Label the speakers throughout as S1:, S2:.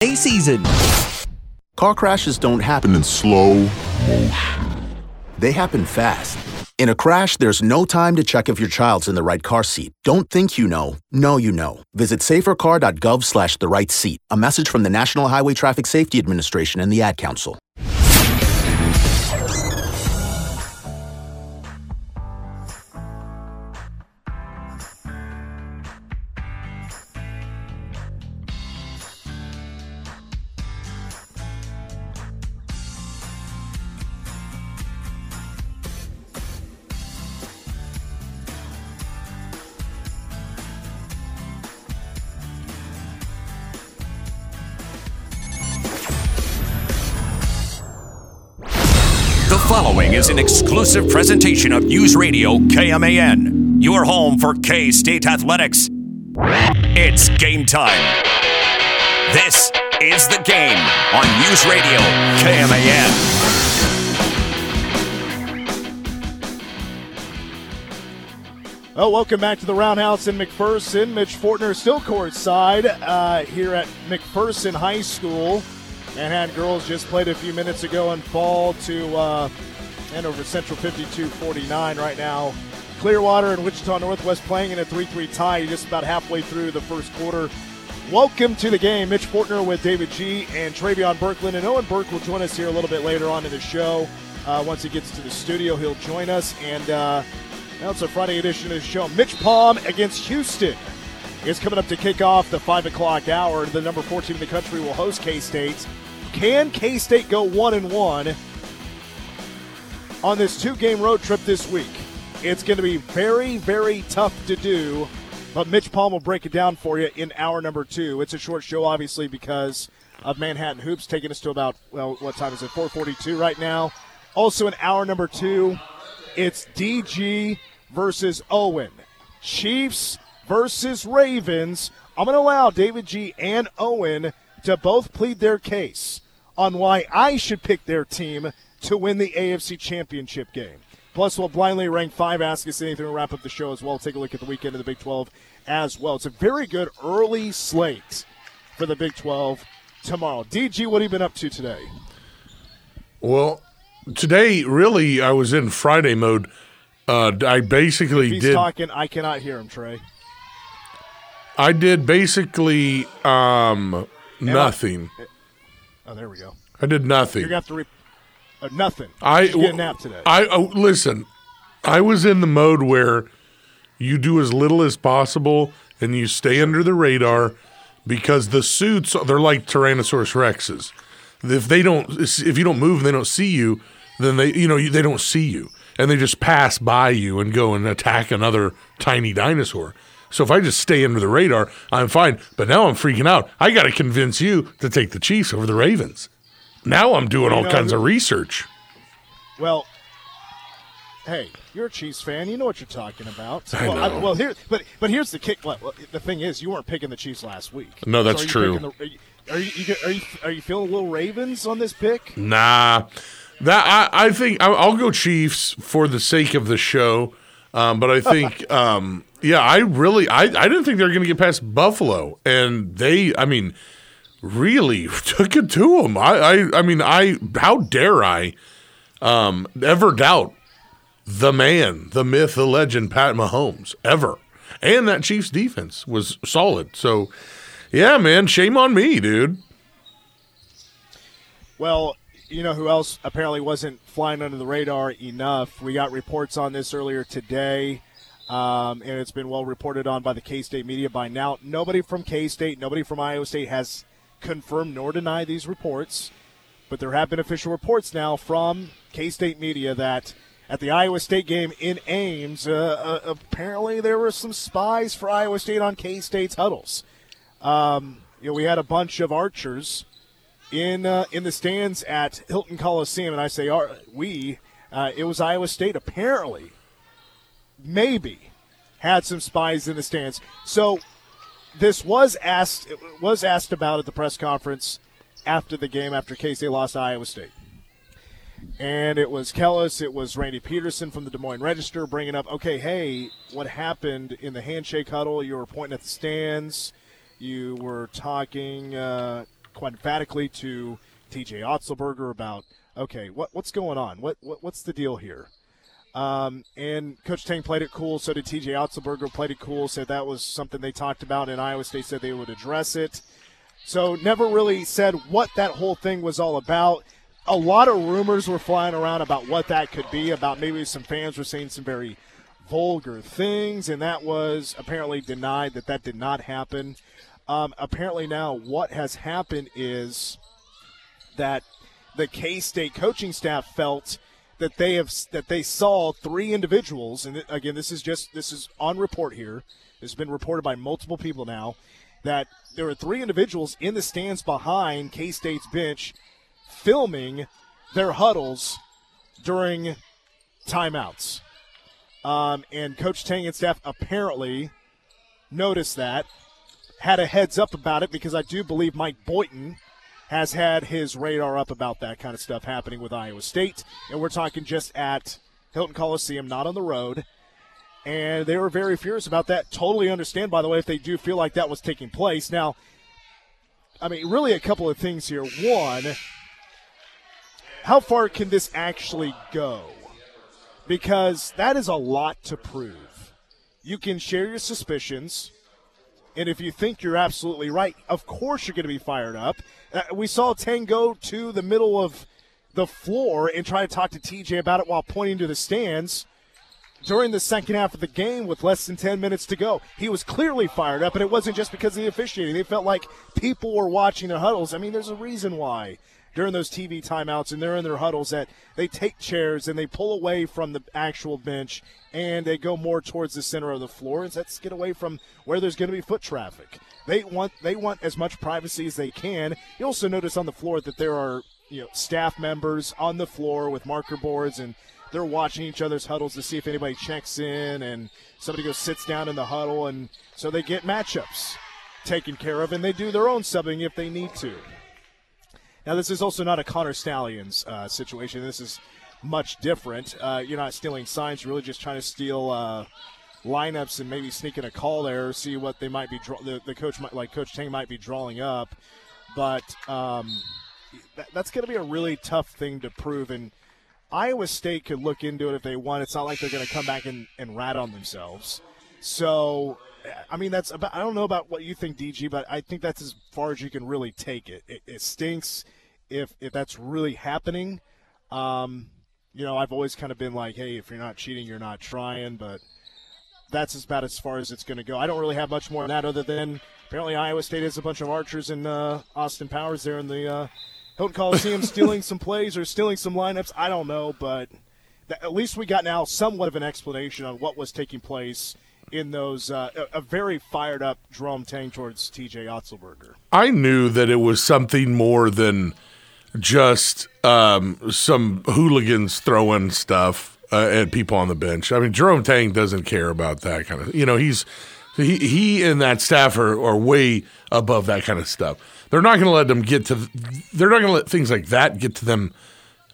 S1: A season.
S2: Car crashes don't happen in slow motion. They happen fast. In a crash, there's no time to check if your child's in the right car seat. Don't think you know. Know you know. Visit safercar.gov slash the right seat. A message from the National Highway Traffic Safety Administration and the Ad Council.
S3: An exclusive presentation of News Radio KMAN, your home for K State Athletics. It's game time. This is the game on News Radio KMAN.
S4: Oh, welcome back to the Roundhouse in McPherson. Mitch Fortner still courtside uh, here at McPherson High School. Manhattan girls just played a few minutes ago and fall to uh, Andover Central 52-49 right now. Clearwater and Wichita Northwest playing in a 3-3 tie just about halfway through the first quarter. Welcome to the game. Mitch Fortner with David G. and Travion Berkland. And Owen Burke will join us here a little bit later on in the show. Uh, once he gets to the studio, he'll join us. And uh, now it's a Friday edition of the show. MitchPom against Houston is coming up to kick off the 5 o'clock hour. The number 14 in the country will host K-State. Can K State go one and one on this two game road trip this week? It's going to be very, very tough to do, but MitchPom will break it down for you in hour number two. It's a short show, obviously, because of Manhattan Hoops taking us to about, well, what time is it? 442 right now. Also in hour number two, it's DG versus Owen. Chiefs versus Ravens. I'm going to allow David G and Owen to both plead their case on why I should pick their team to win the AFC Championship game. Plus, we'll blindly rank five, ask us anything, to wrap up the show as well. Take a look at the weekend of the Big 12 as well. It's a very good early slate for the Big 12 tomorrow. DG, what have you been up to today?
S5: Well, today, really, I was in Friday mode. Uh, I basically
S4: he's
S5: did.
S4: talking, I cannot hear him, Trey.
S5: I did basically um, nothing.
S4: Oh, there we go.
S5: I did nothing.
S4: You're to have to re- uh, nothing.
S5: I
S4: get a nap today.
S5: I oh, listen. I was in the mode where you do as little as possible and you stay under the radar because the suits they're like Tyrannosaurus rexes. If they don't, if you don't move, and they don't see you. Then they, you know, they don't see you, and they just pass by you and go and attack another tiny dinosaur. So if I just stay under the radar, I'm fine. But now I'm freaking out. I got to convince you to take the Chiefs over the Ravens. Now I'm doing all
S4: know,
S5: kinds of research.
S4: Well, hey, you're a Chiefs fan. You know what you're talking about.
S5: I
S4: well,
S5: know.
S4: well, here, but but here's the kick. Well, the thing is, you weren't picking the Chiefs last week.
S5: No, that's
S4: you
S5: true.
S4: The, are, you, are you you are you are you feeling a little Ravens on this pick?
S5: Nah, that I, I think I, I'll go Chiefs for the sake of the show. Um, but I think, um, yeah, I really, I, I didn't think they were going to get past Buffalo, and they, I mean, really took it to him. I, I, I mean, I, how dare I, um, ever doubt the man, the myth, the legend, Pat Mahomes, ever, and that Chiefs defense was solid. So, yeah, man, shame on me, dude.
S4: Well, you know who else apparently wasn't flying under the radar enough? We got reports on this earlier today, um, and it's been well reported on by the K State media by now. Nobody from K State, nobody from Iowa State has confirmed nor deny these reports, but there have been official reports now from K State media that at the Iowa State game in Ames, uh, uh, apparently there were some spies for Iowa State on K State's huddles. Um, you know, we had a bunch of archers in uh, in the stands at Hilton Coliseum, and I say our, we. Uh, it was Iowa State apparently, maybe, had some spies in the stands. So this was asked was asked about at the press conference after the game after State lost to Iowa State. And it was Kellis, it was Randy Peterson from the Des Moines Register bringing up, okay, hey, what happened in the handshake huddle? You were pointing at the stands, you were talking uh, quite emphatically to T.J. Otzelberger about, okay, what what's going on? What, what what's the deal here? Um, and Coach Tang played it cool. So did T.J. Otzelberger. Played it cool. Said that was something they talked about, and Iowa State said they would address it. So never really said what that whole thing was all about. A lot of rumors were flying around about what that could be. About maybe some fans were saying some very vulgar things, and that was apparently denied that that did not happen. Um, apparently now what has happened is that the K State coaching staff felt that they have that they saw three individuals, and again, this is just this is on report here. Has been reported by multiple people now that there were three individuals in the stands behind K State's bench filming their huddles during timeouts. Um, and Coach Tang and staff apparently noticed that, had a heads up about it because I do believe Mike Boynton has had his radar up about that kind of stuff happening with Iowa State. And we're talking just at Hilton Coliseum, not on the road. And they were very furious about that. Totally understand, by the way, if they do feel like that was taking place. Now, I mean, really a couple of things here. One, how far can this actually go? Because that is a lot to prove. You can share your suspicions, and if you think you're absolutely right, of course you're going to be fired up. Uh, we saw Tang go to the middle of the floor and try to talk to TJ about it while pointing to the stands during the second half of the game with less than 10 minutes to go. He was clearly fired up, and it wasn't just because of the officiating. They felt like people were watching the huddles. I mean, there's a reason why during those TV timeouts and they're in their huddles that they take chairs and they pull away from the actual bench and they go more towards the center of the floor and let's get away from where there's going to be foot traffic. They want they want as much privacy as they can. You also notice on the floor that there are you know staff members on the floor with marker boards and they're watching each other's huddles to see if anybody checks in and somebody goes sits down in the huddle and so they get matchups taken care of and they do their own subbing if they need to. Now this is also not a Connor Stalions uh, situation. This is much different. Uh, you're not stealing signs. You're really just trying to steal uh, lineups and maybe sneak in a call there, see what they might be. Draw- the, the coach might like Coach Tang might be drawing up, but um, that, that's going to be a really tough thing to prove and Iowa State could look into it if they want. It's not like they're going to come back and, and rat on themselves. So, I mean, that's about. I don't know about what you think, DG, but I think that's as far as you can really take it. It, it stinks if if that's really happening. Um, you know, I've always kind of been like, hey, if you're not cheating, you're not trying, but that's about as far as it's going to go. I don't really have much more than that, other than apparently Iowa State has a bunch of archers and uh, Austin Powers there in the uh, Hilton Coliseum stealing some plays or stealing some lineups. I don't know, but th- at least we got now somewhat of an explanation on what was taking place in those uh, a, a, very fired up Jerome Tang towards TJ Otzelberger.
S5: I knew that it was something more than just um, some hooligans throwing stuff uh, at people on the bench. I mean, Jerome Tang doesn't care about that kind of. You know, he's he he and that staff are, are way above that kind of stuff. They're not going to let them get to. They're not going to let things like that get to them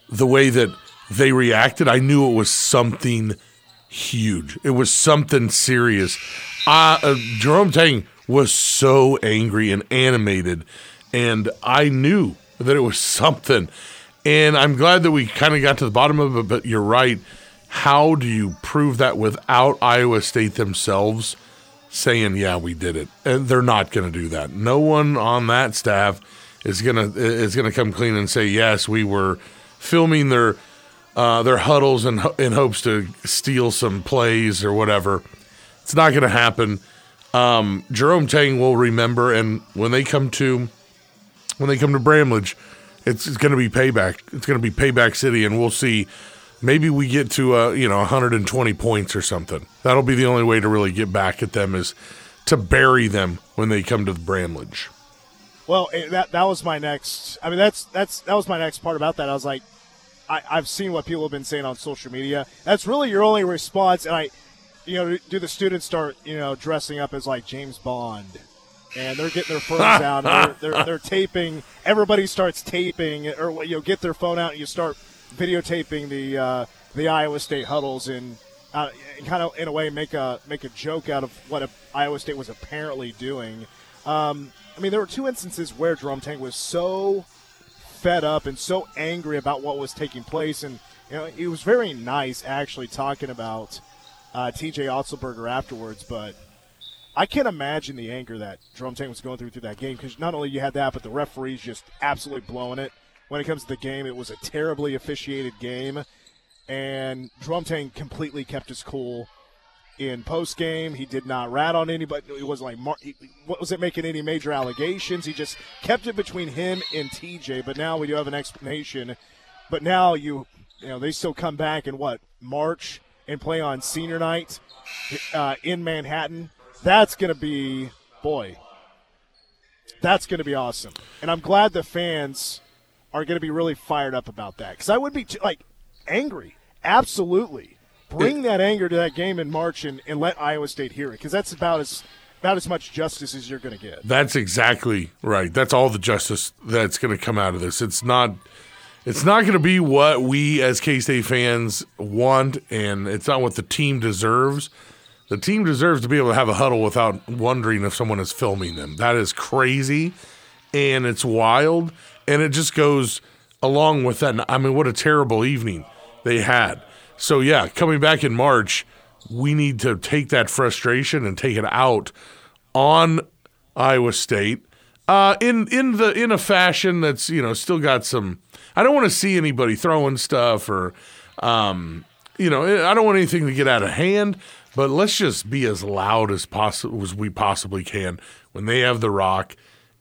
S5: the way that they reacted. I knew it was something huge. It was something serious. Uh, uh, Jerome Tang was so angry and animated, and I knew that it was something. And I'm glad that we kind of got to the bottom of it. But you're right. How do you prove that without Iowa State themselves? saying, "Yeah, we did it," and they're not going to do that. No one on that staff is gonna is gonna come clean and say, "Yes, we were filming their uh, their huddles in in hopes to steal some plays or whatever." It's not going to happen. Um, Jerome Tang will remember, and when they come to when they come to Bramlage, it's, it's going to be payback. It's going to be payback city, and we'll see maybe we get to uh, you know 120 points or something. That'll be the only way to really get back at them is to bury them when they come to the Bramlage.
S4: Well, eh, that that was my next. I mean, that's that's that was my next part about that. I was like, I, I've seen what people have been saying on social media. That's really your only response, and I, you know, do the students start you know dressing up as like James Bond? And they're getting their phones out. They're, they're, they're, taping. Everybody starts taping, or you know, get their phone out and you start videotaping the uh, the Iowa State huddles and uh, kind of in a way make a make a joke out of what Iowa State was apparently doing. Um, I mean, there were two instances where Jerome Tang was so fed up and so angry about what was taking place, and you know, he was very nice actually talking about uh, T.J. Otzelberger afterwards, but. I can't imagine the anger that Jerome Tang was going through through that game because not only you had that, but the referees just absolutely blowing it. When it comes to the game, it was a terribly officiated game, and Jerome Tang completely kept his cool in post game. He did not rat on anybody. It wasn't like he, what was it making any major allegations. He just kept it between him and TJ. But now we do have an explanation. But now you you know they still come back in what March and play on senior night uh, in Manhattan. That's going to be boy. That's going to be awesome, and I'm glad the fans are going to be really fired up about that because I would be like angry, absolutely bring that anger to that game in March and, and let Iowa State hear it because that's about as about as much justice as you're going to get.
S5: That's exactly right. That's all the justice that's going to come out of this. It's not it's not going to be what we as K-State fans want and it's not what the team deserves. The team deserves to be able to have a huddle without wondering if someone is filming them. That is crazy and it's wild and it just goes along with that. I mean, what a terrible evening they had. So yeah, coming back in March, we need to take that frustration and take it out on Iowa State uh, in in the in a fashion that's you know still got some. I don't want to see anybody throwing stuff or, um, you know, I don't want anything to get out of hand. But let's just be as loud as possible as we possibly can when they have the rock,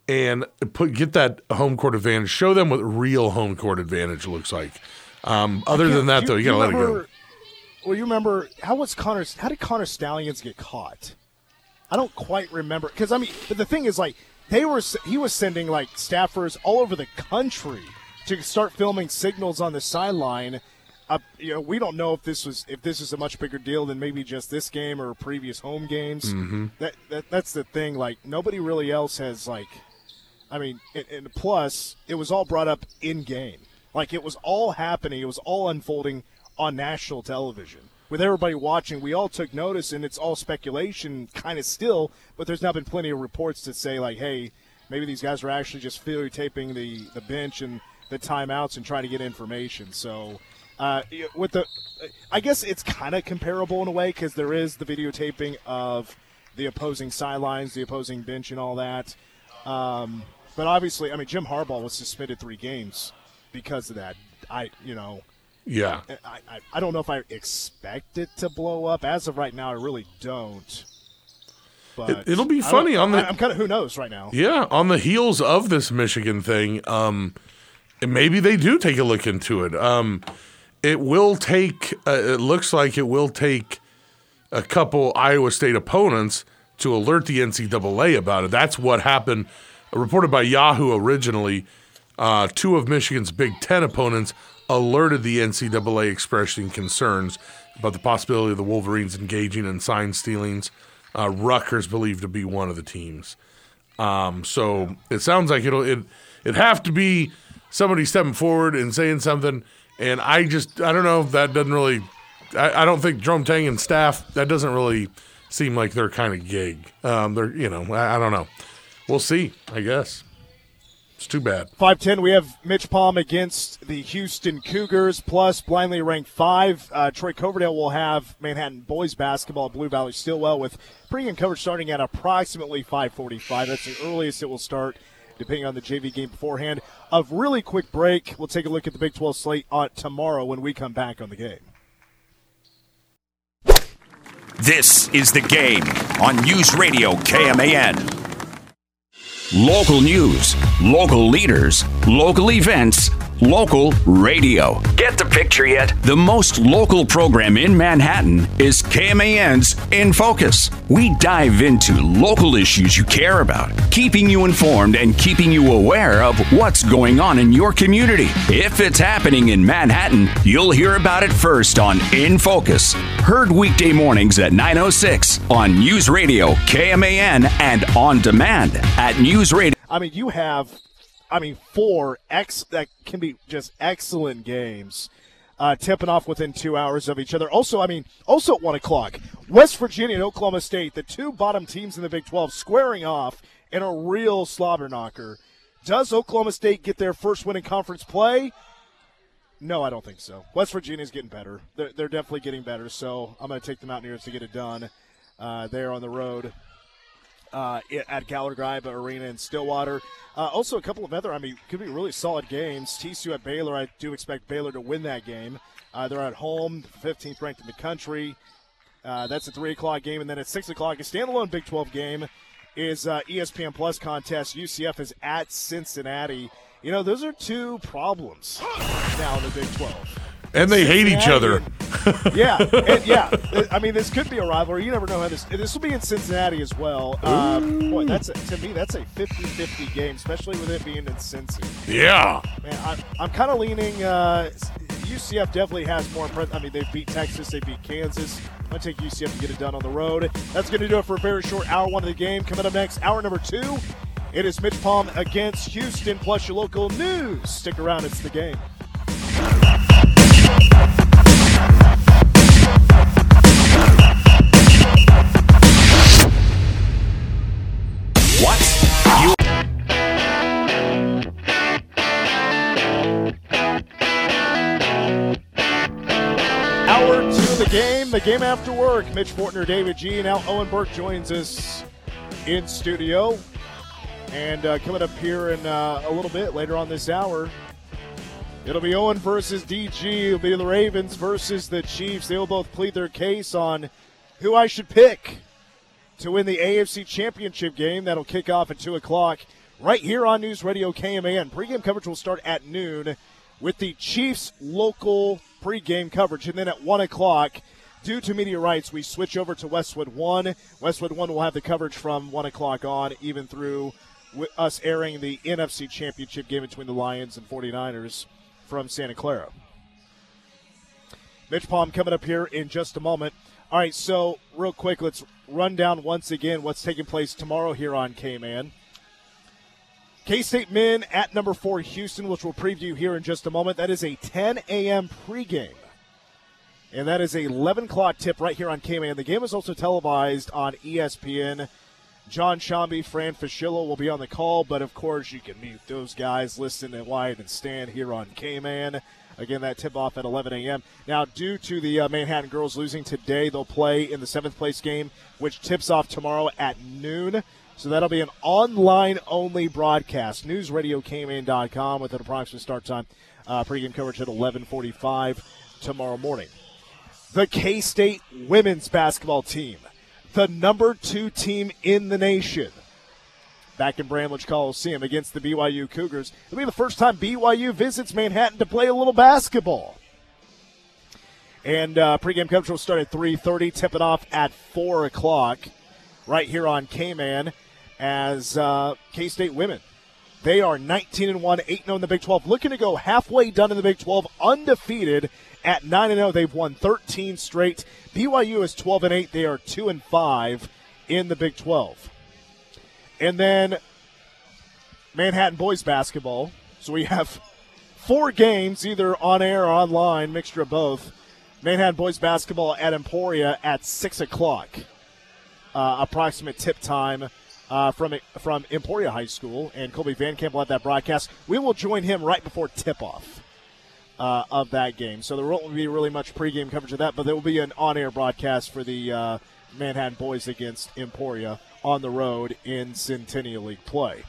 S5: and put get that home court advantage. Show them what real home court advantage looks like. Um, other than that, though, you, got to let it go.
S4: Well, you remember how was Connor? How did Connor Stalions get caught? I don't quite remember because I mean, but the thing is, like, they were he was sending like staffers all over the country to start filming signals on the sideline. Uh, you know, we don't know if this was if this is a much bigger deal than maybe just this game or previous home games.
S5: Mm-hmm.
S4: That, that that's the thing. Like nobody really else has like. I mean, and, and plus, it was all brought up in game. Like it was all happening. It was all unfolding on national television with everybody watching. We all took notice, and it's all speculation, kind of still. But there's now been plenty of reports to say like, hey, maybe these guys are actually just videotaping the the bench and the timeouts and trying to get information. So. Uh, with the, I guess it's kind of comparable in a way because there is the videotaping of the opposing sidelines, the opposing bench, and all that. Um, but obviously, I mean, Jim Harbaugh was suspended three games because of that. I, you know,
S5: yeah,
S4: I, I, I don't know if I expect it to blow up. As of right now, I really don't.
S5: But it, will be funny on the.
S4: I, am kind of who knows right now.
S5: Yeah, on the heels of this Michigan thing, um, maybe they do take a look into it. Um, it will take. Uh, it looks like it will take a couple Iowa State opponents to alert the NCAA about it. That's what happened. Reported by Yahoo originally uh, two of Michigan's Big Ten opponents alerted the NCAA expressing concerns about the possibility of the Wolverines engaging in sign stealings. Uh, Rutgers believed to be one of the teams. Um, so it sounds like it'll it it have to be somebody stepping forward and saying something. And I just I don't know if that doesn't really. I, I don't think Jerome Tang and staff that doesn't really seem like their kind of gig. Um, they're you know I, I don't know. We'll see. I guess. It's too bad.
S4: 5'10, we have MitchPom against the Houston Cougars, plus blindly ranked five. Uh, Troy Coverdale will have Manhattan boys basketball at Blue Valley Stillwell with pregame coverage starting at approximately 545. That's the earliest it will start, depending on the JV game beforehand. A really quick break. We'll take a look at the Big 12 slate on tomorrow when we come back on the game.
S3: This is the game on News Radio KMAN. Local news, local leaders, local events, local radio. Get the picture yet? The most local program in Manhattan is KMAN's In Focus. We dive into local issues you care about, keeping you informed and keeping you aware of what's going on in your community. If it's happening in Manhattan, you'll hear about it first on In Focus. Heard weekday mornings at 906 on News Radio, KMAN, and on demand at News Radio.
S4: I mean, you have I mean, four X that can be just excellent games. Uh, tipping off within two hours of each other. Also, I mean, also at one o'clock, West Virginia and Oklahoma State, the two bottom teams in the Big 12, squaring off in a real slobber knocker. Does Oklahoma State get their first win in conference play? No, I don't think so. West Virginia's getting better. They're, they're definitely getting better. So I'm going to take the Mountaineers to get it done uh, there on the road uh, at Gallagher Arena in Stillwater. Uh, also, a couple of other, I mean, could be really solid games. TCU at Baylor, I do expect Baylor to win that game. Uh, they're at home, 15th ranked in the country. Uh, that's a 3 o'clock game. And then at 6 o'clock, a standalone Big 12 game is uh, ESPN Plus contest. UCF is at Cincinnati. You know, those are two problems now in the Big 12.
S5: And they hate each other.
S4: yeah, and yeah. I mean, this could be a rivalry. You never know how this. This will be in Cincinnati as well. Um, boy, that's a, to me that's a 50-50 game, especially with it being in Cincy.
S5: Yeah.
S4: Man, I, I'm kind of leaning. Uh, UCF definitely has more. I mean, they beat Texas, they beat Kansas. I'm gonna take UCF to get it done on the road. That's gonna do it for a very short hour one of the game. Coming up next, hour number two. It is MitchPom against Houston, plus your local news. Stick around, it's the game. The game, after work. Mitch Fortner, David G. Now Owen Burke joins us in studio. And uh, coming up here in uh, a little bit later on this hour, it'll be Owen versus DG. It'll be the Ravens versus the Chiefs. They will both plead their case on who I should pick to win the AFC Championship game. That'll kick off at 2 o'clock right here on News Radio KMAN. Pregame coverage will start at noon with the Chiefs local pregame coverage. And then at 1 o'clock, due to media rights, we switch over to Westwood 1. Westwood 1 will have the coverage from 1 o'clock on, even through us airing the NFC Championship game between the Lions and 49ers from Santa Clara. MitchPom coming up here in just a moment. All right, so real quick, let's run down once again what's taking place tomorrow here on KMAN. K State men at number four Houston, which we'll preview here in just a moment. That is a 10 a.m. pregame. And that is a 11 o'clock tip right here on KMAN. The game is also televised on ESPN. Jon Sciambi, Fran Fraschilla will be on the call, but of course you can mute those guys, listen and Wyatt and Stan here on KMAN. Again, that tip off at 11 a.m. Now, due to the uh, Manhattan girls losing today, they'll play in the seventh place game, which tips off tomorrow at noon. So that'll be an online only broadcast. NewsRadioKMan.com with an approximate start time. Uh, pregame coverage at 11:45 tomorrow morning. The K State women's basketball team, the number two team in the nation, back in Bramlage Coliseum against the BYU Cougars. It'll be the first time BYU visits Manhattan to play a little basketball. And uh, pregame coverage will start at 3.30, tip it off at 4 o'clock right here on KMAN as uh, K-State women. They are 19 and 1, 8 0 in the Big 12, looking to go halfway done in the Big 12, undefeated at 9 0. They've won 13 straight. BYU is 12 and 8. They are 2 and 5 in the Big 12. And then Manhattan boys basketball. So we have four games, either on air or online, mixture of both. Manhattan boys basketball at Emporia at 6 o'clock. Uh, approximate tip time uh, from from Emporia High School, and Colby Van Camp will have that broadcast. We will join him right before tip off uh, of that game. So there won't be really much pregame coverage of that, but there will be an on air broadcast for the uh, Manhattan boys against Emporia on the road in Centennial League play.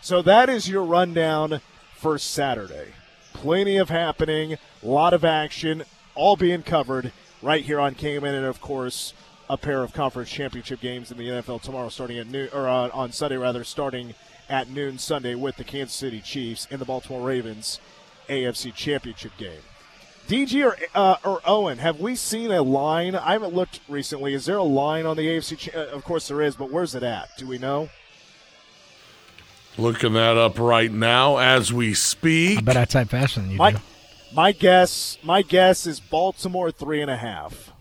S4: So that is your rundown for Saturday. Plenty of happening, a lot of action, all being covered right here on KMAN, and of course a pair of conference championship games in the NFL tomorrow, starting at noon or uh, on Sunday rather, starting at noon Sunday with the Kansas City Chiefs and the Baltimore Ravens AFC Championship game. DG or, uh, or Owen, have we seen a line? I haven't looked recently. Is there a line on the AFC? Cha- uh, of course there is, but where's it at? Do we know?
S5: Looking that up right now as we speak.
S1: I bet I type faster than you
S4: my,
S1: do.
S4: My guess, my guess is Baltimore three and a half.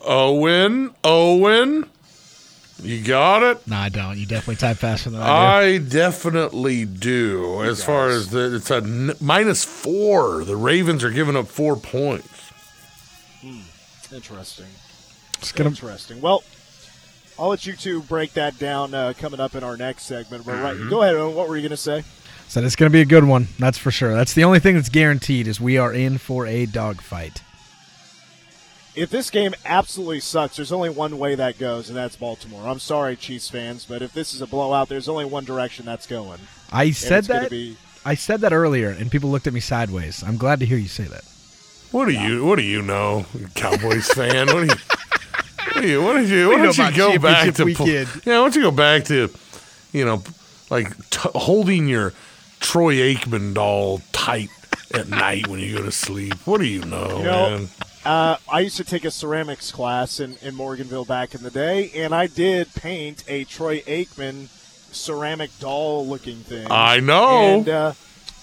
S5: Owen, Owen, you got it.
S1: No, I don't. You definitely type faster than I do.
S5: I definitely do. As far as the, it's a n- minus four. The Ravens are giving up four points. Hmm.
S4: Interesting.
S1: It's gonna,
S4: Interesting. Well, I'll let you two break that down uh, coming up in our next segment. But right, go ahead. Owen. What were you going to say?
S1: So it's going to be a good one. That's for sure. That's the only thing that's guaranteed is we are in for a dogfight.
S4: If this game absolutely sucks, there's only one way that goes, and that's Baltimore. I'm sorry, Chiefs fans, but if this is a blowout, there's only one direction that's going.
S1: I said that.
S4: be-
S1: I said that earlier, and people looked at me sideways. I'm glad to hear you say that.
S5: What do you What do you know, Cowboys fan? What do you? What do you? What did you? Why don't you go back to?
S1: weekend?
S5: Yeah, why don't you go back to, you know, like t- holding your Troy Aikman doll tight at night when you go to sleep. What do you know,
S4: You know,
S5: man?
S4: Uh, I used to take a ceramics class in, in Morganville back in the day, and I did paint a Troy Aikman ceramic doll looking thing.
S5: I know.
S4: And uh,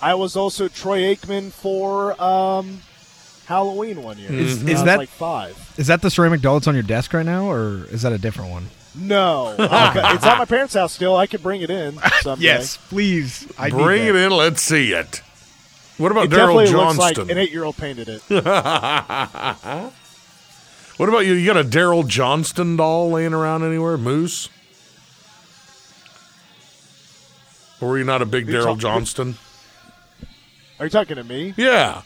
S4: I was also Troy Aikman for um, Halloween one year.
S1: Is- is that-
S4: like five?
S1: Is that the ceramic doll that's on your desk right now, or is that a different one?
S4: No, Uh, it's at my parents' house still. I could bring it in someday.
S1: please. I
S5: Bring it in. Let's see it. What about
S4: It
S5: Daryl
S4: definitely looks like an eight-year-old painted it.
S5: what about you? You got a Daryl Johnston doll laying around anywhere? Moose? Or were you not a big Daryl
S4: talking-
S5: Johnston?
S4: Are you talking to me?
S5: Yeah.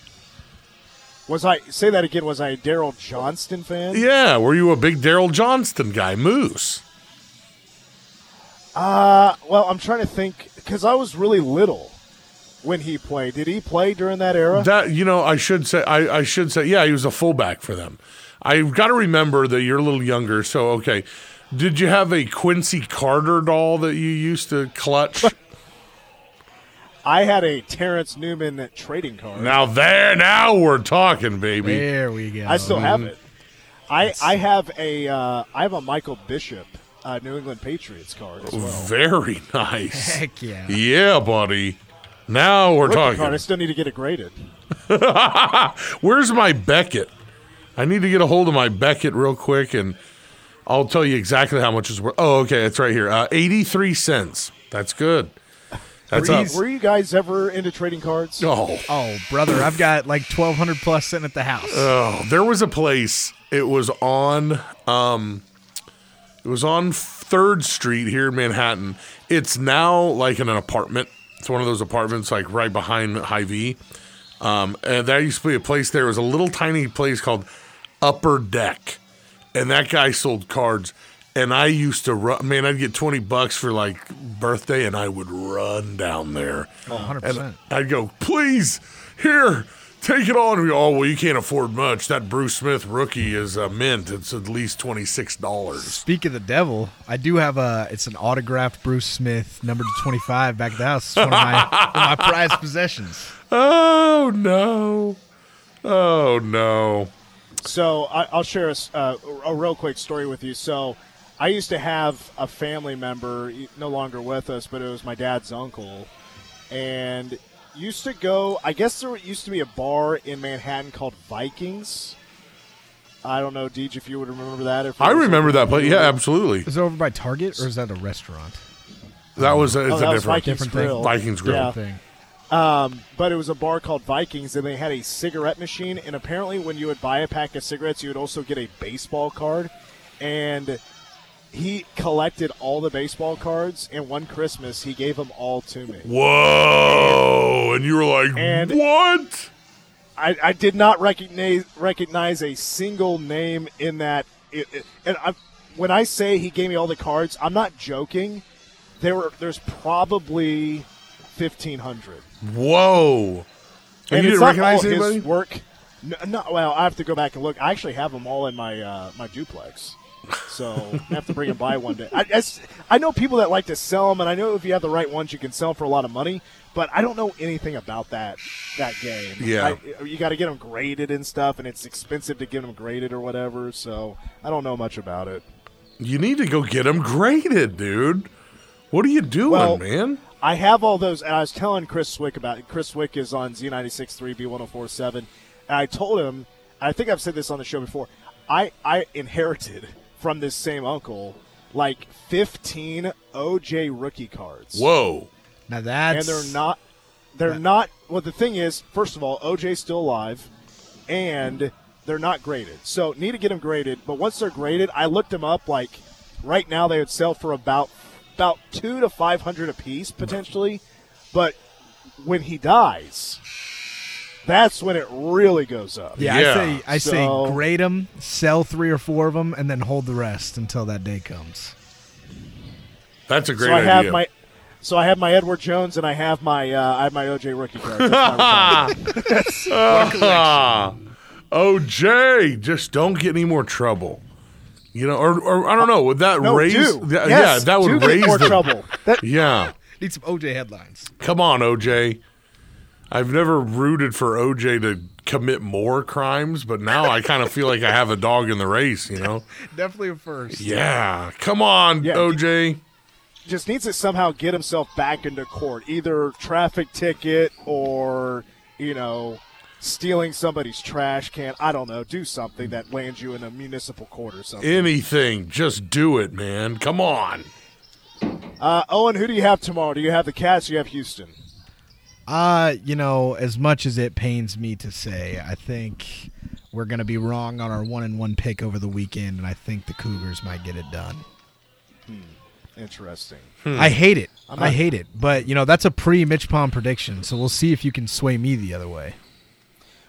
S4: Was I say that again? Was I a Daryl Johnston fan?
S5: Yeah. Were you a big Daryl Johnston guy? Moose.
S4: Uh, well, I'm trying to think because I was really little when he played. Did he play during that era?
S5: That you know, I should say I, I should say, yeah, he was a fullback for them. I've got to remember that you're a little younger, so okay. Did you have a Quincy Carter doll that you used to clutch?
S4: I had a Terrence Newman trading card.
S5: now there, now we're talking, baby.
S1: There we go.
S4: I still have it. I I have a uh, I have a Michael Bishop uh, New England Patriots card as well.
S5: Very nice.
S1: Heck yeah.
S5: Yeah, buddy. Now we're
S4: Rookie
S5: talking.
S4: card. I still need to get it graded.
S5: Where's my Beckett? I need to get a hold of my Beckett real quick, and I'll tell you exactly how much it's worth. Oh, okay, it's right here. Uh, Eighty-three cents. That's good. That's
S4: were,
S5: up.
S4: you, were you guys ever into trading cards?
S5: Oh,
S1: Oh, brother, I've got like 1,200 plus sitting at the house.
S5: oh, there was a place. It was on. Um, it was on Third Street here in Manhattan. It's now like in an apartment. It's one of those apartments like right behind Hy-Vee. Um, and that used to be a place there. It was a little tiny place called Upper Deck, and that guy sold cards. And I used to run. Man, I'd get twenty bucks for like birthday, and I would run down there.
S1: Oh, 100%.
S5: And I'd go, please, here, take it on. We go, oh, well, you can't afford much. That Bruce Smith rookie is a mint. It's at least twenty six dollars.
S1: Speak of the devil, I do have a. It's an autographed Bruce Smith, number 25, back at the house. It's one of my, one of my prized possessions.
S5: Oh no, oh no.
S4: So I, I'll share a, s- uh, a real quick story with you. So I used to have a family member, no longer with us, but it was my dad's uncle, and used to go. I guess there used to be a bar in Manhattan called Vikings. I don't know, Deej, if you would remember that. If
S5: I remember that place.
S4: in-
S5: Yeah, absolutely.
S1: Is it over by Target or is that a restaurant?
S5: That was a, it's
S4: Oh,
S5: a
S4: that was
S5: different
S4: Vikings
S1: different thing.
S4: Grill.
S5: Vikings Grill.
S4: Yeah.
S1: Thing.
S4: Um, but it was a bar called Vikings, and they had a cigarette machine. And apparently, when you would buy a pack of cigarettes, you would also get a baseball card. And he collected all the baseball cards. And one Christmas, he gave them all to me.
S5: Whoa! And you were like,
S4: And-
S5: what?
S4: I, I did not recognize recognize a single name in that. It, it- and I, when I say he gave me all the cards, I'm not joking. There were there's probably fifteen hundred.
S5: Whoa! And,
S4: and
S5: you didn't recognize anybody?
S4: his work. No, no, well, I have to go back and look. I actually have them all in my uh, my duplex, so I have to bring them by one day. I I know people that like to sell them, and I know if you have the right ones, you can sell for a lot of money. But I don't know anything about that that game.
S5: Yeah.
S4: I, uh, you got to get them graded and stuff, and it's expensive to get them graded or whatever. So I don't know much about it.
S5: You need to go get them graded, dude. What are you doing,
S4: Well,
S5: man?
S4: I have all those, and I was telling Chris Swick about it. Chris Swick is on Z96.3, B1047, and I told him, I think I've said this on the show before, I, I inherited from this same uncle like 15 OJ rookie cards.
S5: Whoa!
S1: Now that's.
S4: And they're not, they're not, well, the thing is, first of all, OJ's still alive, and they're not graded. So need to get them graded, but once they're graded, I looked them up like right now they would sell for about about two to five hundred a piece potentially, but when he dies, that's when it really goes up.
S1: Yeah,
S5: Yeah.
S1: I say I
S4: So-
S1: say grade them, sell three or four of them, and then hold the rest until that day comes.
S5: That's a great
S4: so I have my. So I have my Edward Jones and I have my uh, I have my OJ rookie card. That's my.
S5: Ah, OJ, just don't get any more trouble. You know, or, or I don't know. Would that
S4: no,
S5: raise?
S4: do.
S5: yeah,
S4: Yes,
S5: yeah, that would raise
S4: more
S5: the
S4: trouble. That,
S5: Yeah,
S1: Need some OJ headlines.
S5: come on, OJ. I've never rooted for OJ to commit more crimes, but now I kind of feel like I have a dog in the race. You know?
S1: Definitely a first.
S5: Yeah, come on,
S4: Yeah.
S5: OJ.
S4: just needs to somehow get himself back into court, either traffic ticket or you know stealing somebody's trash can. I don't know. Do something that lands you in a municipal court or something.
S5: Anything, just do it, man. Come on.
S4: Uh, Owen, who do you have tomorrow? Do you have the Cats? Or you have Houston?
S1: Uh, you know, as much as it pains me to say, I think we're going to be wrong on our one and one pick over the weekend, and I think the Cougars might get it done. Hmm.
S4: Interesting.
S1: I hate it. I hate it. But, you know, that's a pre MitchPom prediction, so we'll see if you can sway me the other way.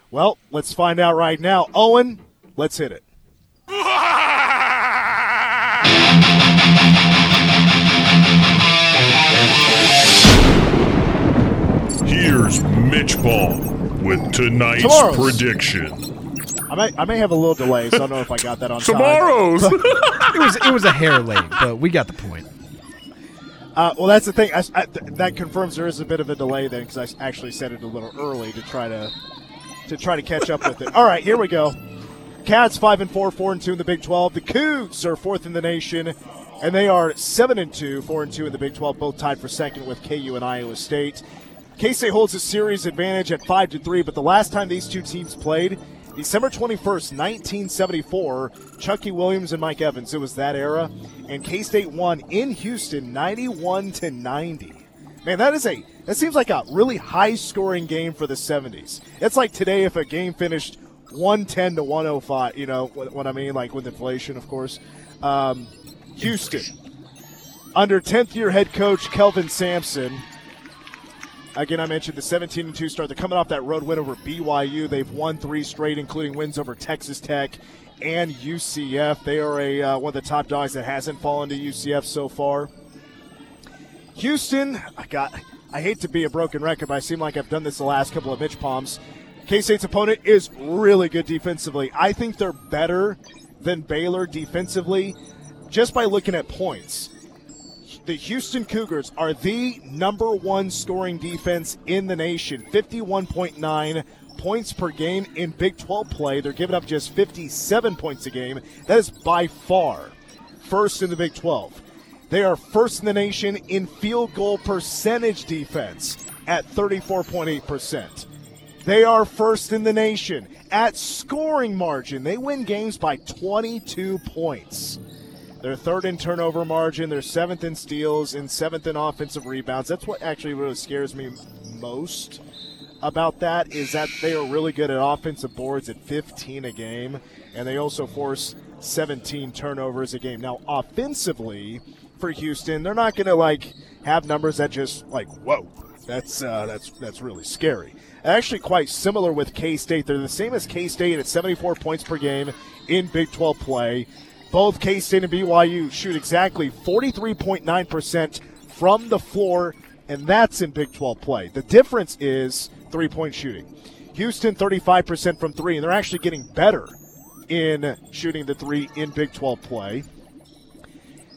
S4: Well, let's find out right now. Owen, let's hit it.
S6: Here's MitchPom with tonight's
S4: Tomorrow's.
S6: prediction.
S4: I may, I may have a little delay, so I don't know if I got that on time.
S5: Tomorrow's.
S1: It was it was a hair late, but we got the point.
S4: Uh, well, that's the thing. I, I, th- that confirms there is a bit of a delay then, because I actually said it a little early to try to to try to catch up with it. All right, here we go. Cats five and four, four and two in the Big Twelve. The Cougs are fourth in the nation, and they are seven and two, four and two in the Big Twelve, both tied for second with KU and Iowa State. K State holds a series advantage at five to three, but the last time these two teams played, December twenty first, nineteen seventy four, Chuckie Williams and Mike Evans. It was that era, and K State won in Houston, ninety one to ninety. Man, that is a that seems like a really high scoring game for the seventies. It's like today if a game finished one ten to one hundred five. You know what, what I mean? Like with inflation, of course. Um, Houston under tenth year head coach Kelvin Sampson. Again, I mentioned the 17 and 2 start. They're coming off that road win over BYU. They've won three straight, including wins over Texas Tech and UCF. They are a uh, one of the top dogs that hasn't fallen to UCF so far. Houston, I got. I hate to be a broken record, but I seem like I've done this the last couple of MitchPoms. K State's opponent is really good defensively. I think they're better than Baylor defensively just by looking at points the Houston Cougars are the number one scoring defense in the nation. 51.9 points per game in Big 12 play. They're giving up just 57 points a game. That is by far first in the Big 12. They are first in the nation in field goal percentage defense at 34.8%. They are first in the nation at scoring margin. They win games by 22 points. They're third in turnover margin. They're seventh in steals and seventh in offensive rebounds. That's what actually really scares me most about that is that they are really good at offensive boards at 15 a game, and they also force 17 turnovers a game. Now, offensively for Houston, they're not going to like have numbers that just like whoa, that's uh, that's that's really scary. Actually, quite similar with K State. They're the same as K State at 74 points per game in Big 12 play. Both K State and BYU shoot exactly 43.9% from the floor, and that's in Big 12 play. The difference is three point shooting. Houston 35% from three, and they're actually getting better in shooting the three in Big 12 play.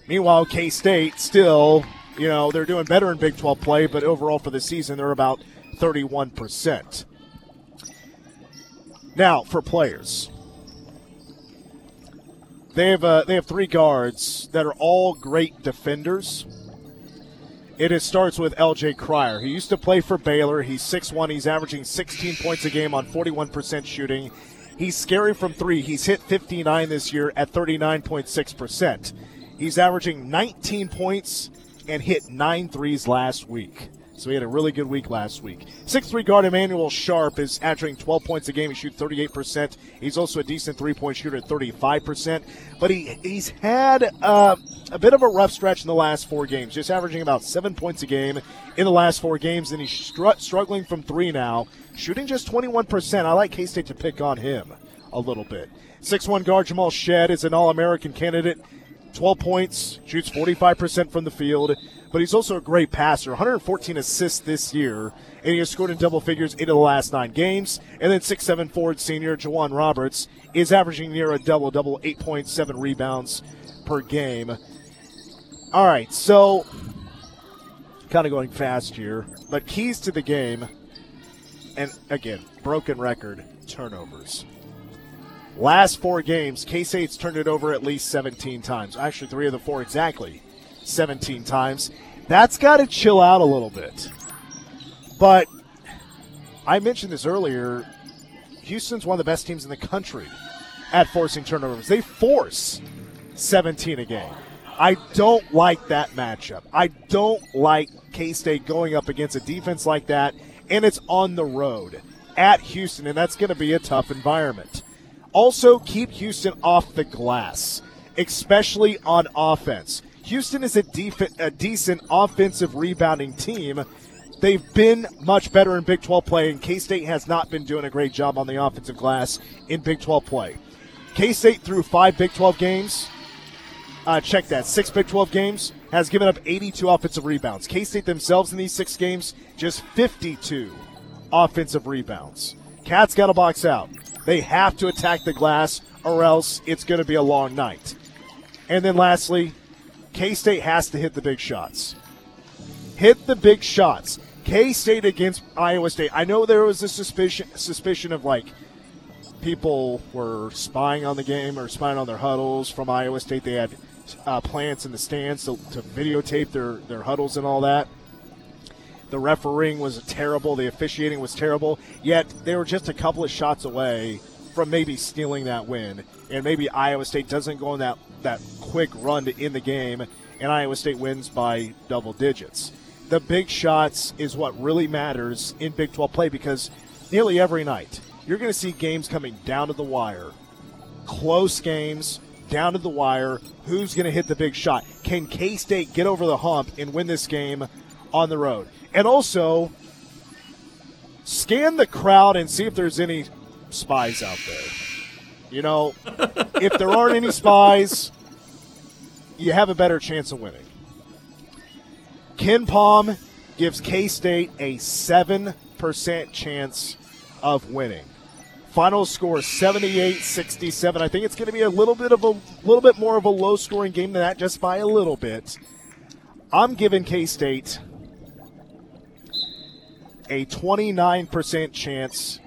S4: Meanwhile, K State still, you know, they're doing better in Big 12 play, but overall for the season, they're about 31%. Now, for players. They have uh, they have three guards that are all great defenders. It is, starts with L.J. Cryer, He used to play for Baylor. He's 6'1". He's averaging 16 points a game on 41% shooting. He's scary from three. He's hit 59 this year at 39.6%. He's averaging 19 points and hit nine threes last week. So he had a really good week last week. Six-three guard Emanuel Sharp is averaging 12 points a game. He shoots 38%. He's also a decent three-point shooter at 35%. But he he's had uh, a bit of a rough stretch in the last four games, just averaging about seven points a game in the last four games. And he's str- struggling from three now, shooting just 21%. I like K-State to pick on him a little bit. Six-one guard Jamal Shead is an All-American candidate. 12 points, shoots 45% from the field, but he's also a great passer. 114 assists this year, and he has scored in double figures of the last nine games. And then six-seven forward senior J'Wan Roberts is averaging near a double double, 8.7 rebounds per game. All right, so kind of going fast here, but keys to the game, and again, broken record turnovers. Last four games, K State's turned it over at least 17 times. Actually, three of the four exactly 17 times. That's got to chill out a little bit. But I mentioned this earlier. Houston's one of the best teams in the country at forcing turnovers. They force 17 a game. I don't like that matchup. I don't like K State going up against a defense like that, and it's on the road at Houston, and that's going to be a tough environment. Also, keep Houston off the glass, especially on offense. Houston is a, def- a decent offensive rebounding team. They've been much better in Big 12 play, and K State has not been doing a great job on the offensive glass in Big 12 play. K State, through five Big 12 games, uh, check that, six Big 12 games, has given up 82 offensive rebounds. K State themselves in these six games, just 52 offensive rebounds. Cats got to box out. They have to attack the glass, or else it's going to be a long night. And then lastly, K State has to hit the big shots. Hit the big shots. K State against Iowa State. I know there was a suspicion suspicion of like people were spying on the game or spying on their huddles from Iowa State. They had uh, plants in the stands to, to videotape their, their huddles and all that. The refereeing was terrible. The officiating was terrible. Yet they were just a couple of shots away from maybe stealing that win. And maybe Iowa State doesn't go on that, that quick run to end the game, and Iowa State wins by double digits. The big shots is what really matters in Big 12 play because nearly every night you're going to see games coming down to the wire. Close games, down to the wire. Who's going to hit the big shot? Can K State get over the hump and win this game on the road? And also, scan the crowd and see if there's any spies out there. You know, if there aren't any spies, you have a better chance of winning. KenPom gives K State a 7% chance of winning. Final score 78-67. I think it's going to be a little bit of a little bit more of a low scoring game than that just by a little bit. I'm giving K-State a 29% chance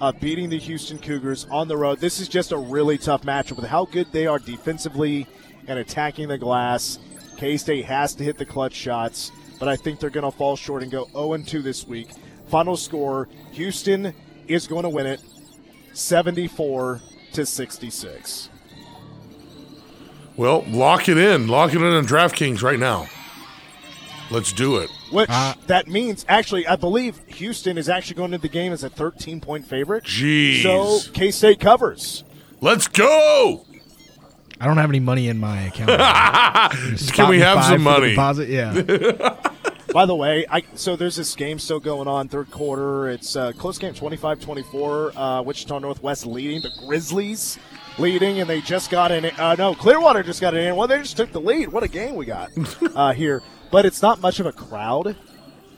S4: of beating the Houston Cougars on the road. This is just a really tough matchup with how good they are defensively and attacking the glass. K State has to hit the clutch shots, but I think they're going to fall short and go 0 2 this week. Final score Houston is going to win it 74 to 66.
S5: Well, lock it in. Lock it in on DraftKings right now. Let's do it.
S4: Which that means, actually, I believe Houston is actually going into the game as a 13 point favorite.
S5: Jeez.
S4: So K State covers.
S5: Let's go.
S1: I don't have any money in my account.
S5: Can we have some money?
S1: Deposit, yeah.
S4: By the way, I so there's this game still going on, third quarter. It's a close game, 25-24. Uh, Wichita Northwest leading, the Grizzlies leading, and they just got in. Uh, no, Clearwater just got in. Well, they just took the lead. What a game we got uh, here! But it's not much of a crowd,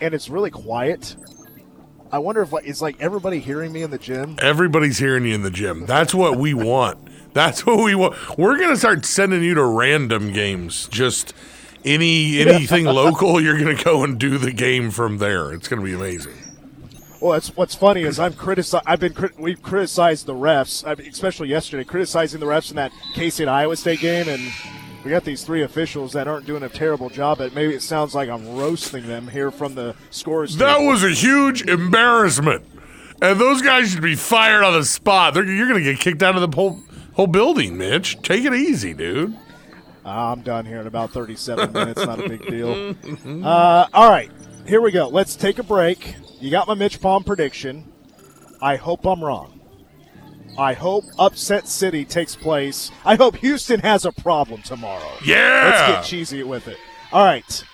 S4: and it's really quiet. I wonder if like, is like everybody hearing me in the gym.
S5: Everybody's hearing you in the gym. That's what we want. That's what we want. We're gonna start sending you to random games. Just any anything local, you're gonna go and do the game from there. It's gonna be amazing.
S4: Well, that's what's funny is I'm critici- I've been crit- we've criticized the refs, I mean, especially yesterday, criticizing the refs in that K State Iowa State game, and we got these three officials that aren't doing a terrible job. But maybe it sounds like I'm roasting them here from the scores.
S5: That
S4: table.
S5: was a huge embarrassment, and those guys should be fired on the spot. They're, you're gonna get kicked out of the whole whole building, Mitch. Take it easy, dude.
S4: I'm done here in about 37 minutes. Not a big deal. Uh, all right. here we go. Let's take a break. You got my MitchPom prediction. I hope I'm wrong. I hope Upset City takes place. I hope Houston has a problem tomorrow.
S5: Yeah.
S4: Let's get cheesy with it. All right.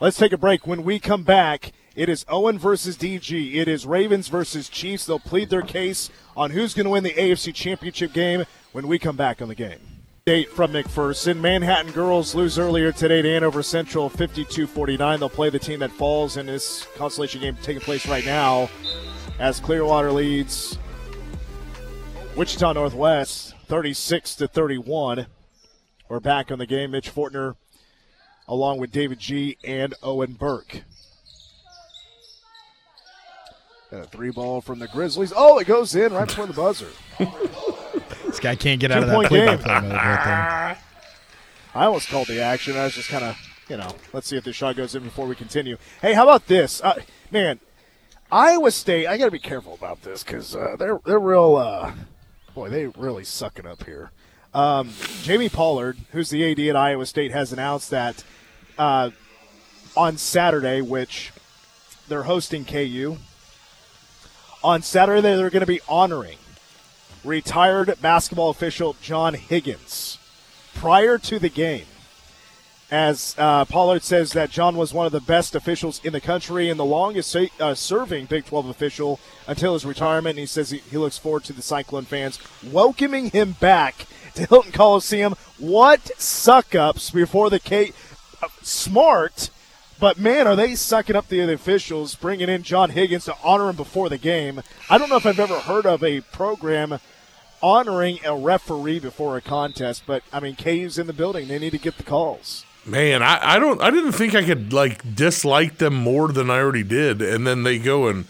S4: Let's take a break. When we come back, it is Owen versus DG. It is Ravens versus Chiefs. They'll plead their case on who's going to win the AFC Championship game when we come back on the game. Date from McPherson. Manhattan girls lose earlier today to Andover Central 52 49. They'll play the team that falls in this consolation game taking place right now as Clearwater leads Wichita Northwest 36 to 31. We're back on the game. Mitch Fortner along with David G and Owen Burke. Got a three ball from the Grizzlies. Oh, it goes in right before the buzzer.
S1: This guy can't get out of that play-by-play
S4: game.
S1: right
S4: I almost called the action. I was just kind of, you know, let's see if the shot goes in before we continue. Hey, how about this? Uh, man, Iowa State, I got to be careful about this because uh, they're, they're real, uh, boy, they really suck it up here. Um, Jamie Pollard, who's the AD at Iowa State, has announced that uh, on Saturday, which they're hosting KU, on Saturday they're going to be honoring retired basketball official John Higgins prior to the game. As uh, Pollard says that John was one of the best officials in the country and the longest uh, serving Big 12 official until his retirement. And he says he, he looks forward to the Cyclone fans welcoming him back to Hilton Coliseum. What suck ups before the K. Uh, smart, but man, are they sucking up the other officials, bringing in John Higgins to honor him before the game. I don't know if I've ever heard of a program honoring a referee before a contest, but I mean, KU's in the building. They need to get the calls.
S5: Man, I, I don't I didn't think I could like dislike them more than I already did. And then they go and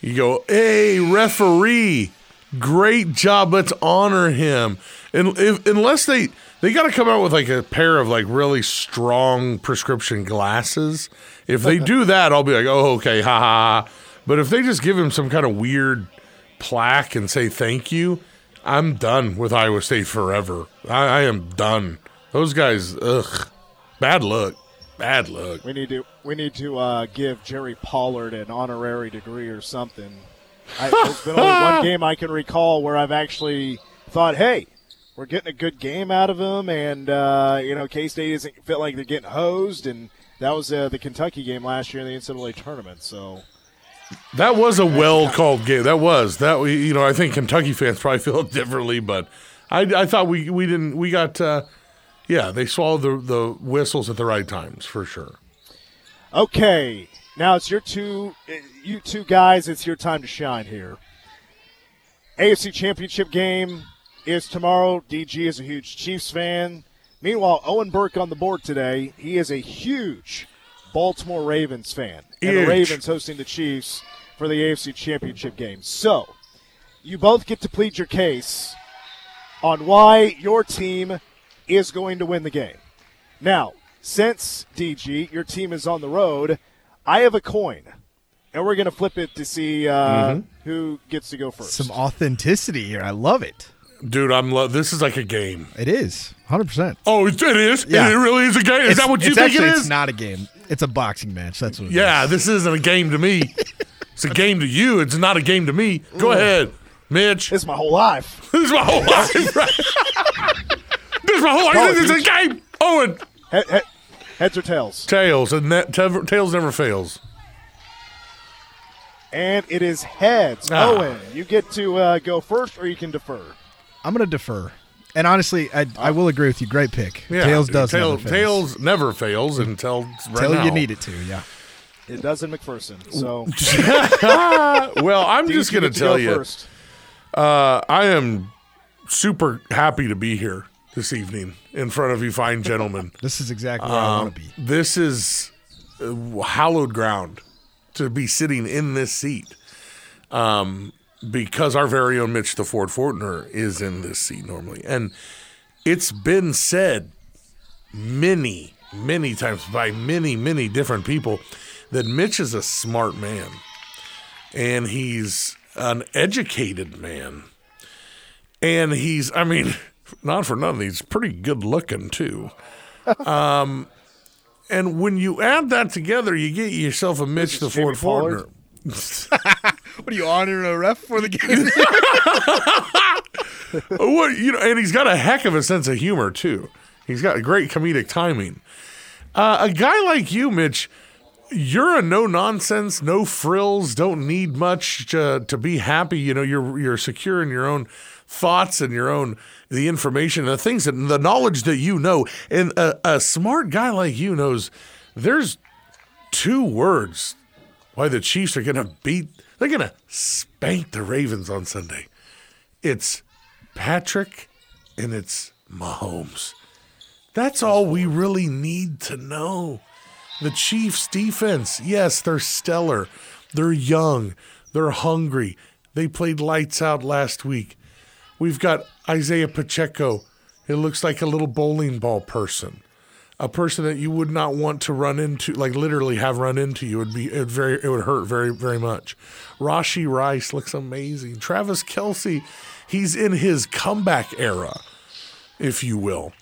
S5: you go, Hey, referee, great job, let's honor him. And if, unless they they gotta come out with like a pair of like really strong prescription glasses. If they do that, I'll be like, Oh, okay, ha ha. But if they just give him some kind of weird plaque and say thank you, I'm done with Iowa State forever. I, I am done. Those guys, ugh, bad luck, bad luck.
S4: We need to we need to uh, give Jerry Pollard an honorary degree or something. I, there's been only one game I can recall where I've actually thought, hey, we're getting a good game out of him, and uh, you know, K State doesn't feel like they're getting hosed, and that was uh, the Kentucky game last year in the NCAA tournament. So
S5: That was a well called game. That was that. we- You know, I think Kentucky fans probably feel differently, but I, I thought we we didn't. We got, uh, yeah, they swallowed the the whistles at the right times for sure.
S4: Okay, now it's your two, uh, you two guys. It's your time to shine here. AFC Championship game is tomorrow. DG is a huge Chiefs fan. Meanwhile, Owen Burke on the board today. He is a huge Baltimore Ravens fan, and the Ravens hosting the Chiefs for the AFC Championship game. So, you both get to plead your case on why your team is going to win the game. Now, since DG, your team is on the road, I have a coin, and we're going to flip it to see uh, who gets to go first.
S1: Some authenticity here. I love it.
S5: Dude, I'm. Lo- this is like a game.
S1: It is 100%.
S5: Oh, it it is.
S1: Yeah.
S5: It really is a game. Is
S1: It's-
S5: that what you think
S1: actually,
S5: it
S1: It's not a game. It's a boxing match. That's what it
S5: yeah,
S1: is.
S5: this isn't a game to me. it's a game to you. It's not a game to me. Go ahead, Mitch.
S4: It's my whole life.
S5: This is my whole life. right? this is my whole life. This is a game. Owen.
S4: He- he- heads or tails?
S5: Tails and that tev- tails never fails.
S4: And it is heads.
S5: Ah.
S4: Owen, you get to uh, go first, or you can defer.
S1: I'm going to defer. And honestly, I, I will agree with you. Great pick. Tails does
S5: Tail-
S1: never fails.
S5: Tails never fails until right
S1: Till
S5: now.
S1: you need it to, yeah.
S4: It does in McPherson. So
S5: Well, I'm just going to tell
S4: go
S5: you,
S4: first.
S5: uh, I am super happy to be here this evening in front of you fine gentlemen.
S1: This is exactly where I
S5: Um,
S1: want to be.
S5: This is uh, hallowed ground to be sitting in this seat. Um, because our very own Mitch the Ford Fortner is in this seat normally. And it's been said many, many times by many, many different people that Mitch is a smart man and he's an educated man. And he's, I mean, not for nothing, he's pretty good looking too. And when you add that together, you get yourself a Mitch the Ford? Fortner.
S1: What are you honoring a ref for the game?
S5: what you know, and he's got a heck of a sense of humor too. He's got a great comedic timing. Uh, a guy like you, Mitch, you're a no nonsense, no frills, don't need much to, to be happy. You know, you're you're secure in your own thoughts and your own the information, the things that the knowledge that you know. And a, a smart guy like you knows there's two words why the Chiefs are going to beat. They're going to spank the Ravens on Sunday. It's Patrick and it's Mahomes. That's all we really need to know. The Chiefs' defense, yes, they're stellar. They're young. They're hungry. They played lights out last week. We've got Isaiah Pacheco. It looks like a little bowling ball person, a person that you would not want to run into, like literally have run into you. It would be it would very it would hurt very very much. Rashee Rice looks amazing. Travis Kelce, he's in his comeback era, if you will.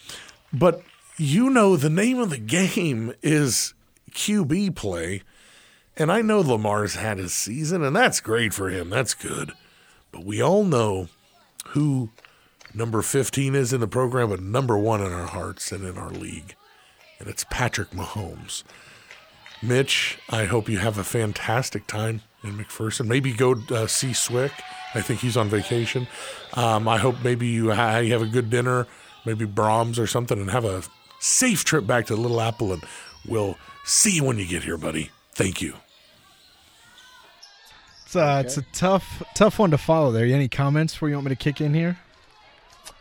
S5: But you know the name of the game is QB play. And I know Lamar's had his season, and that's great for him. That's good. But we all know who number 15 is in the program, but number one in our hearts and in our league. And it's Patrick Mahomes. Mitch, I hope you have a fantastic time in McPherson. Maybe go uh, see Swick. I think he's on vacation. Um, I hope maybe you, ha- you have a good dinner, maybe Brahms or something, and have a safe trip back to Little Apple. And we'll see you when you get here, buddy. Thank you.
S1: It's, uh, it's a tough, tough one to follow. There, any comments where you want me to kick in here?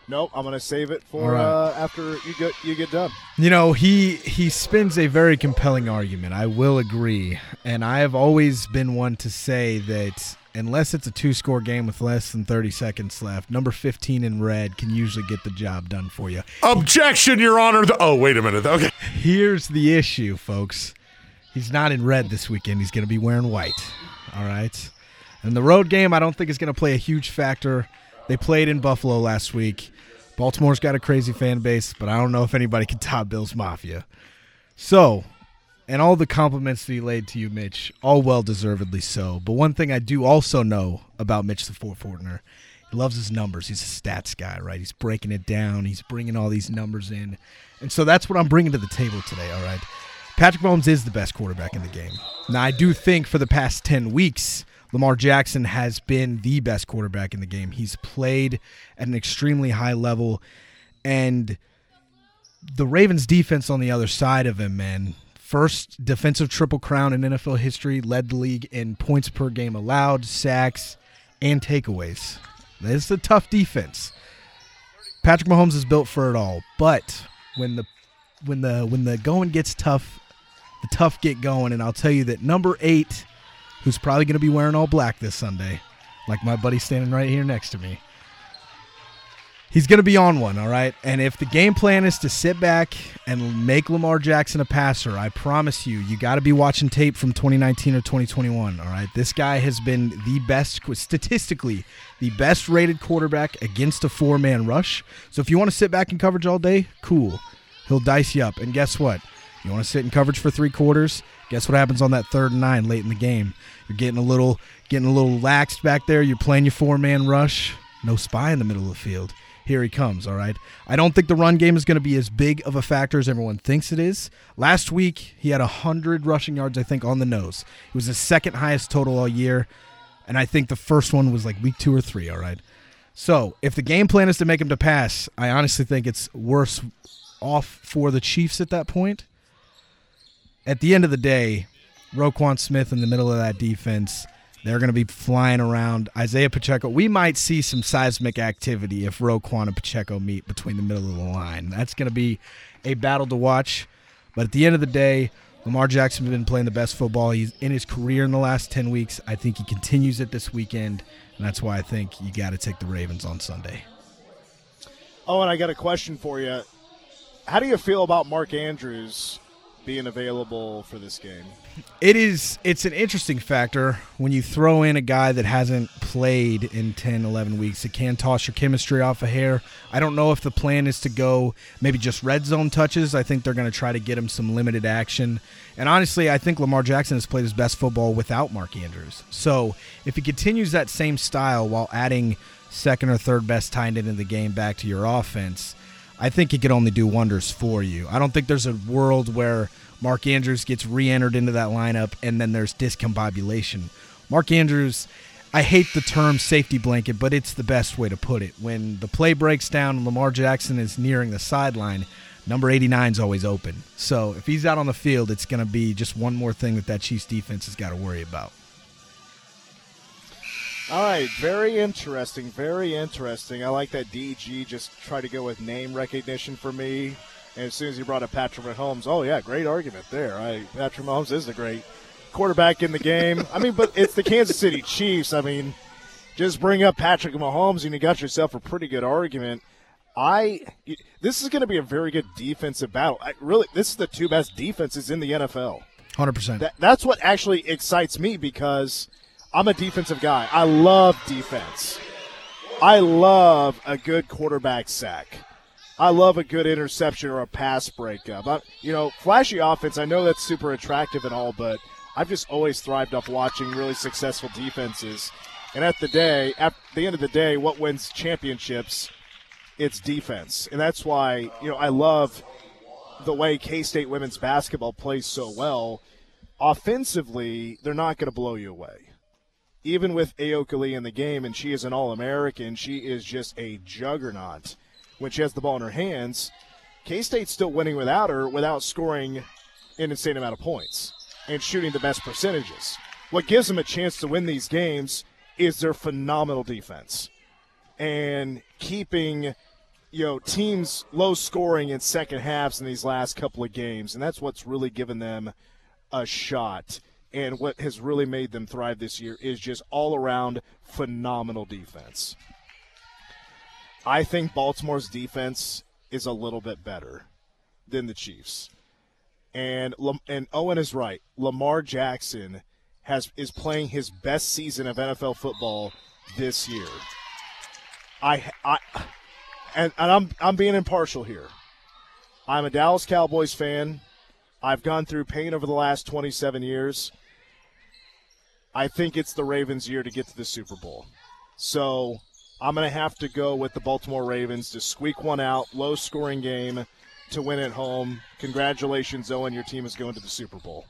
S4: Nope, I'm going to save it for
S1: right.
S4: uh, after you get you get done.
S1: You know, he he spins a very compelling argument. I will agree, and I have always been one to say that unless it's a two-score game with less than 30 seconds left, number 15 in red can usually get the job done for you.
S5: Objection, Your Honor. The- oh, wait a minute. Okay.
S1: Here's the issue, folks. He's not in red this weekend. He's going to be wearing white. All right. And the road game, I don't think is going to play a huge factor. They played in Buffalo last week. Baltimore's got a crazy fan base, but I don't know if anybody can top Bills Mafia. So, and all the compliments that he laid to you, Mitch, all well deservedly so. But one thing I do also know about Mitch the Fort Fortner, he loves his numbers. He's a stats guy, right? He's breaking it down. He's bringing all these numbers in, and so that's what I'm bringing to the table today. All right, Patrick Mahomes is the best quarterback in the game. Now, I do think for the past ten weeks, Lamar Jackson has been the best quarterback in the game. He's played at an extremely high level, and the Ravens defense on the other side of him, man. First defensive triple crown in NFL history, led the league in points per game allowed, sacks, and takeaways. It's a tough defense. Patrick Mahomes is built for it all, but when the when the when the going gets tough, the tough get going, and I'll tell you that number eight, who's probably going to be wearing all black this Sunday, like my buddy standing right here next to me, he's going to be on one, all right? And if the game plan is to sit back and make Lamar Jackson a passer, I promise you, you got to be watching tape from 2019 or 2021, all right? This guy has been the best, statistically, the best rated quarterback against a four man rush. So if you want to sit back in coverage all day, cool. He'll dice you up. And guess what? You want to sit in coverage for three quarters? Guess what happens on that third and nine late in the game? You're getting a little getting a little laxed back there. You're playing your four man rush. No spy in the middle of the field. Here he comes, all right? I don't think the run game is going to be as big of a factor as everyone thinks it is. Last week, he had 100 rushing yards, I think, on the nose. It was his second highest total all year, and I think the first one was like week two or three, all right? So, if the game plan is to make him to pass, I honestly think it's worse off for the Chiefs at that point. At the end of the day, Roquan Smith in the middle of that defense, they're going to be flying around. Isaiah Pacheco, we might see some seismic activity if Roquan and Pacheco meet between the middle of the line. That's going to be a battle to watch. But at the end of the day, Lamar Jackson has been playing the best football he's in his career in the last 10 weeks. I think he continues it this weekend, and that's why I think you got to take the Ravens on Sunday.
S4: Oh, and I got a question for you. How do you feel about Mark Andrews being available for this game.
S1: It is it's an interesting factor when you throw in a guy that hasn't played in 10 11 weeks it can toss your chemistry off a hair. I don't know if the plan is to go maybe just red zone touches. I think they're going to try to get him some limited action. And honestly i think lamar jackson has played his best football without mark andrews. So if he continues that same style while adding second or third best tight end in the game back to your offense I think he could only do wonders for you. I don't think there's a world where Mark Andrews gets re entered into that lineup and then there's discombobulation. Mark Andrews, I hate the term safety blanket, but it's the best way to put it. When the play breaks down and Lamar Jackson is nearing the sideline, number 89 is always open. So if he's out on the field, it's going to be just one more thing that that Chiefs defense has got to worry about.
S4: All right, very interesting, very interesting. I like that DG just try to go with name recognition for me. And as soon as he brought up Patrick Mahomes, oh yeah, great argument there. I, Patrick Mahomes is a great quarterback in the game. I mean, but it's the Kansas City Chiefs. I mean, just bring up Patrick Mahomes and you got yourself a pretty good argument. I this is going to be a very good defensive battle. I, really, this is the two best defenses in the NFL.
S1: Hundred percent.
S4: That's what actually excites me because I'm a defensive guy. I love defense. I love a good quarterback sack. I love a good interception or a pass breakup. I, you know, flashy offense, I know that's super attractive and all, but I've just always thrived off watching really successful defenses. And at the day, at the end of the day, what wins championships? It's defense. And that's why, you know, I love the way K State women's basketball plays so well. Offensively, they're not going to blow you away even with Ayoka Lee in the game, and she is an All American, she is just a juggernaut when she has the ball in her hands. K State's still winning without her, without scoring an insane amount of points and shooting the best percentages. What gives them a chance to win these games is their phenomenal defense and keeping you know teams low scoring in second halves in these last couple of games and that's what's really given them a shot and what has really made them thrive this year is just all around phenomenal defense. I think Baltimore's defense is a little bit better than the Chiefs. And and Owen is right. Lamar Jackson has is playing his best season of NFL football this year. I I and, and I'm I'm being impartial here. I'm a Dallas Cowboys fan. I've gone through pain over the last 27 years. I think it's the Ravens' year to get to the Super Bowl. So I'm going to have to go with the Baltimore Ravens to squeak one out, low scoring game to win at home. Congratulations, Owen. Your team is going to the Super Bowl.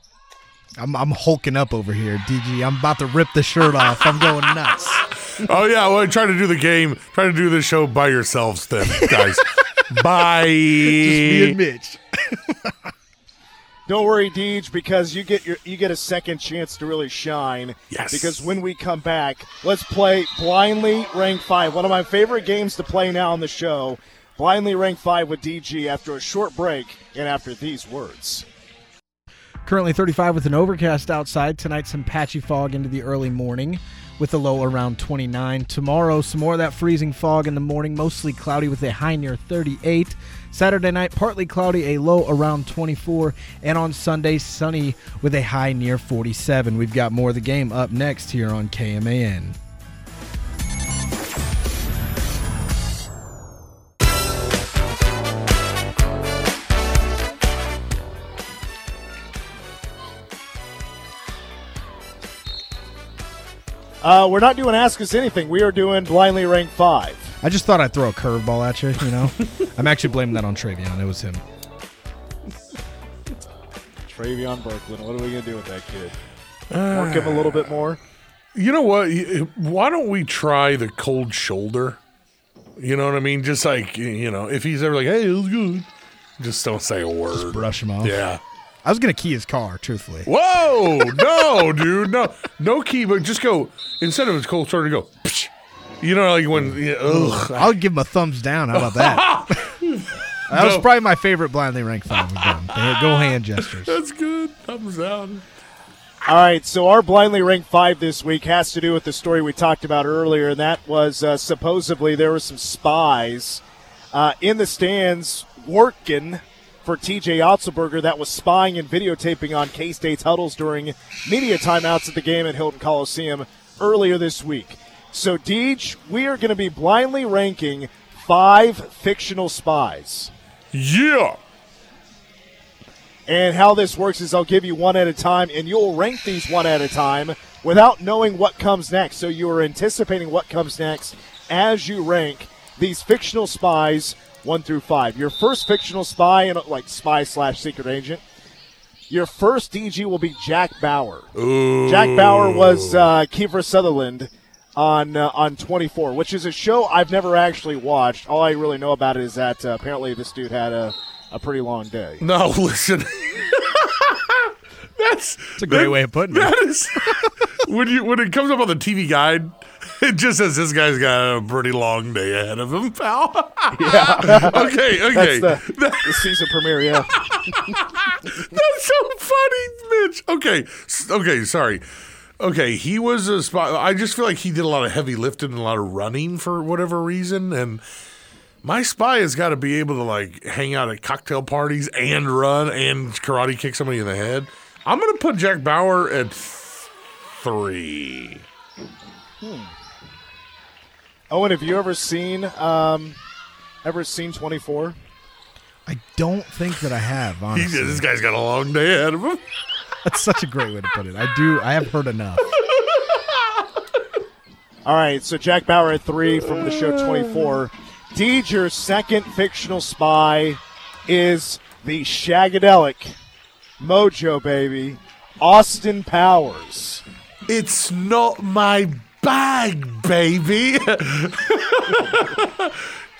S1: I'm, I'm hulking up over here, DG. I'm about to rip the shirt off. I'm going nuts.
S5: Oh, yeah. Well, try to do the game. Try to do the show by yourselves then, guys. Bye. Just
S1: me and Mitch.
S4: Don't worry, Deej, because you get your you get a second chance to really shine.
S5: Yes.
S4: Because when we come back, let's play blindly rank five. One of my favorite games to play now on the show. Blindly rank five with DG after a short break and after these words.
S1: Currently 35 with an overcast outside. Tonight, some patchy fog into the early morning with a low around 29. Tomorrow, some more of that freezing fog in the morning, mostly cloudy with a high near 38. Saturday night, partly cloudy, a low around 24. And on Sunday, sunny with a high near 47. We've got more of the game up next here on KMAN.
S4: Uh, we're not doing Ask Us Anything. We are doing Blindly Ranked 5.
S1: I just thought I'd throw a curveball at you. You know, I'm actually blaming that on Travion. It was him.
S4: Travion Brooklyn. What are we gonna do with that kid? Work him a little bit more.
S5: You know what? Why don't we try the cold shoulder? You know what I mean? Just like you know, if he's ever like, "Hey, it was good," just don't say a word.
S1: Just brush him off.
S5: Yeah.
S1: I was gonna key his car, truthfully.
S5: Whoa, no, dude, no, no key, but just go instead of a cold shoulder, go. Psh, you know, like when. Yeah, ugh.
S1: I'll give him a thumbs down. How about that? that was probably my favorite blindly ranked five we've done. Go hand gestures.
S5: That's good. Thumbs down.
S4: All right, so our blindly ranked five this week has to do with the story we talked about earlier, and that was uh, supposedly there were some spies uh, in the stands working for TJ Otzelberger that was spying and videotaping on K State's huddles during media timeouts at the game at Hilton Coliseum earlier this week. So, Deej, we are going to be blindly ranking five fictional spies.
S5: Yeah.
S4: And how this works is I'll give you one at a time, and you'll rank these one at a time without knowing what comes next. So you are anticipating what comes next as you rank these fictional spies one through five. Your first fictional spy, and like spy slash secret agent. Your first DG will be Jack Bauer. Jack Bauer was uh, Kiefer Sutherland on uh, on 24, which is a show I've never actually watched. All I really know about it is that uh, apparently this dude had a, a pretty long day.
S5: No, listen. That's
S1: It's a great way of putting it.
S5: That is when you when it comes up on the TV guide, it just says this guy's got a pretty long day ahead of him, pal.
S4: Yeah,
S5: okay, okay.
S4: that's the, the season premiere. Yeah.
S5: That's so funny, Mitch. Okay, okay, sorry. Okay, he was a spy. I just feel like he did a lot of heavy lifting and a lot of running for whatever reason. And my spy has got to be able to like hang out at cocktail parties and run and karate kick somebody in the head. I'm gonna put Jack Bauer at three. Hmm.
S4: Owen, have you ever seen um, ever seen 24?
S1: I don't think that I have.
S5: He,
S1: Honestly,
S5: this guy's got a long day ahead of him.
S1: that's such a great way to put it. I do. I have heard enough.
S4: All right, so Jack Bauer at three from the show 24. Deej, your second fictional spy is the Shagadelic Mojo baby, Austin Powers.
S5: It's not my bag, baby.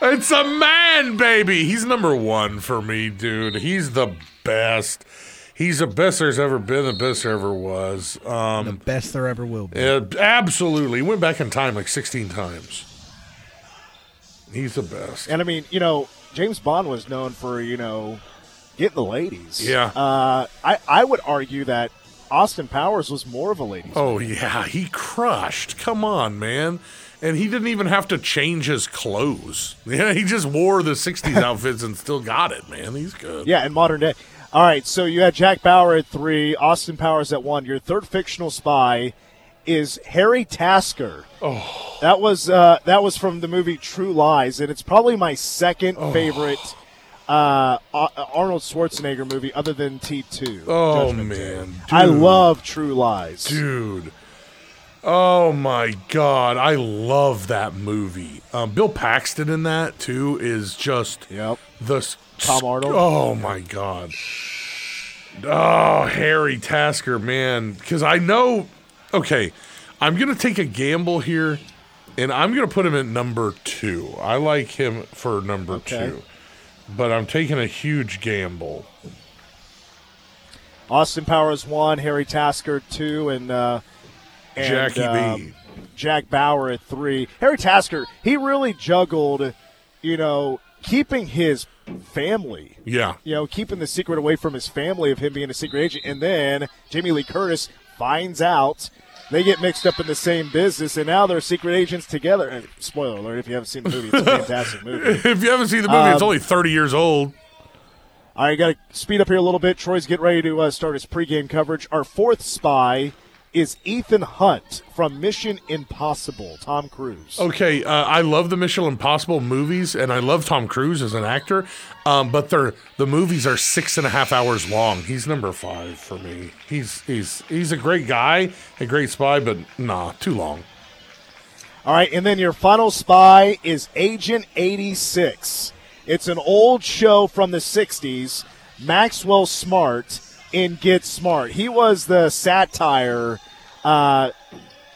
S5: it's a man, baby. He's number one for me, dude. He's the best. He's the best there's ever been, the best there ever was.
S1: The
S5: Um,
S1: best there ever will be.
S5: absolutely. He went back in time like 16 times. He's the best.
S4: And I mean, you know, James Bond was known for, you know, getting the ladies.
S5: Yeah.
S4: Uh, I, I would argue that Austin Powers was more of a ladies.
S5: Oh, yeah. He crushed. Come on, man. And he didn't even have to change his clothes. Yeah, he just wore the 60s outfits and still got it, man. He's good.
S4: Yeah, in modern day. All right, so you had Jack Bauer at three, Austin Powers at one. Your third fictional spy is Harry Tasker. Oh, that was uh, that was from the movie True Lies, and it's probably my second favorite uh, Arnold Schwarzenegger movie, other than T two.
S5: Oh, man.
S4: I love True Lies.
S5: Dude. Oh my god, I love that movie. Um, Bill Paxton in that too is just
S4: Yep.
S5: the
S4: Tom Arnold?
S5: Oh my god. Oh, Harry Tasker, man, because I know. Okay, I'm gonna take a gamble here, and I'm gonna put him at number two. I like him for number
S4: Okay.
S5: two, but I'm taking a huge gamble.
S4: Austin Powers one, Harry Tasker two, and, uh, and
S5: Jackie
S4: um,
S5: B.
S4: Jack Bauer at three. Harry Tasker, he really juggled, you know, keeping his family,
S5: Yeah,
S4: you know, keeping the secret away from his family of him being a secret agent. And then Jamie Lee Curtis finds out. They get mixed up in the same business, and now they're secret agents together. And spoiler alert: if you haven't seen the movie, it's a fantastic movie.
S5: if you haven't seen the movie, it's
S4: Um,
S5: only 30 years old.
S4: All right, got to speed up here a little bit. Troy's getting ready to uh, start his pregame coverage. Our fourth spy is Ethan Hunt from Mission Impossible. Tom Cruise.
S5: Okay, uh, I love the Mission Impossible movies, and I love Tom Cruise as an actor. Um, but they're the movies are six and a half hours long. He's number five for me. He's he's he's a great guy, a great spy, but nah, too long.
S4: All right, and then your final spy is Agent 86. It's an old show from the 60s, Maxwell Smart in Get Smart. He was the satire uh,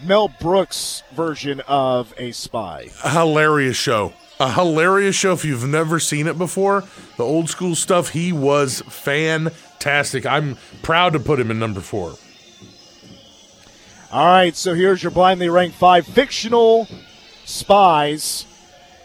S4: Mel Brooks version of a spy.
S5: A hilarious show. A hilarious show. If you've never seen it before, the old school stuff. He was fantastic. I'm proud to put him in number four.
S4: All right, so here's your blindly ranked five fictional spies.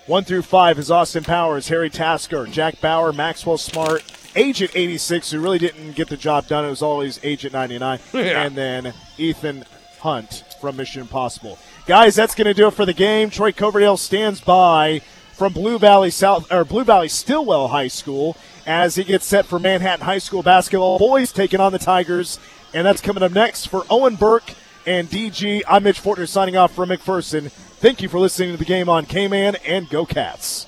S4: One through five is Austin Powers, Harry Tasker, Jack Bauer, Maxwell Smart, Agent 86, who really didn't get the job done. It was always Agent 99.
S5: Yeah.
S4: And then Ethan Hunt from Mission Impossible. Guys, that's going to do it for the game. Troy Coverdale stands by from Blue Valley South or Blue Valley Stillwell High School as he gets set for Manhattan High School basketball. Boys taking on the Tigers, and that's coming up next for Owen Burke and DG. I'm Mitch Fortner signing off from McPherson. Thank you for listening to the game on KMAN and Go Cats.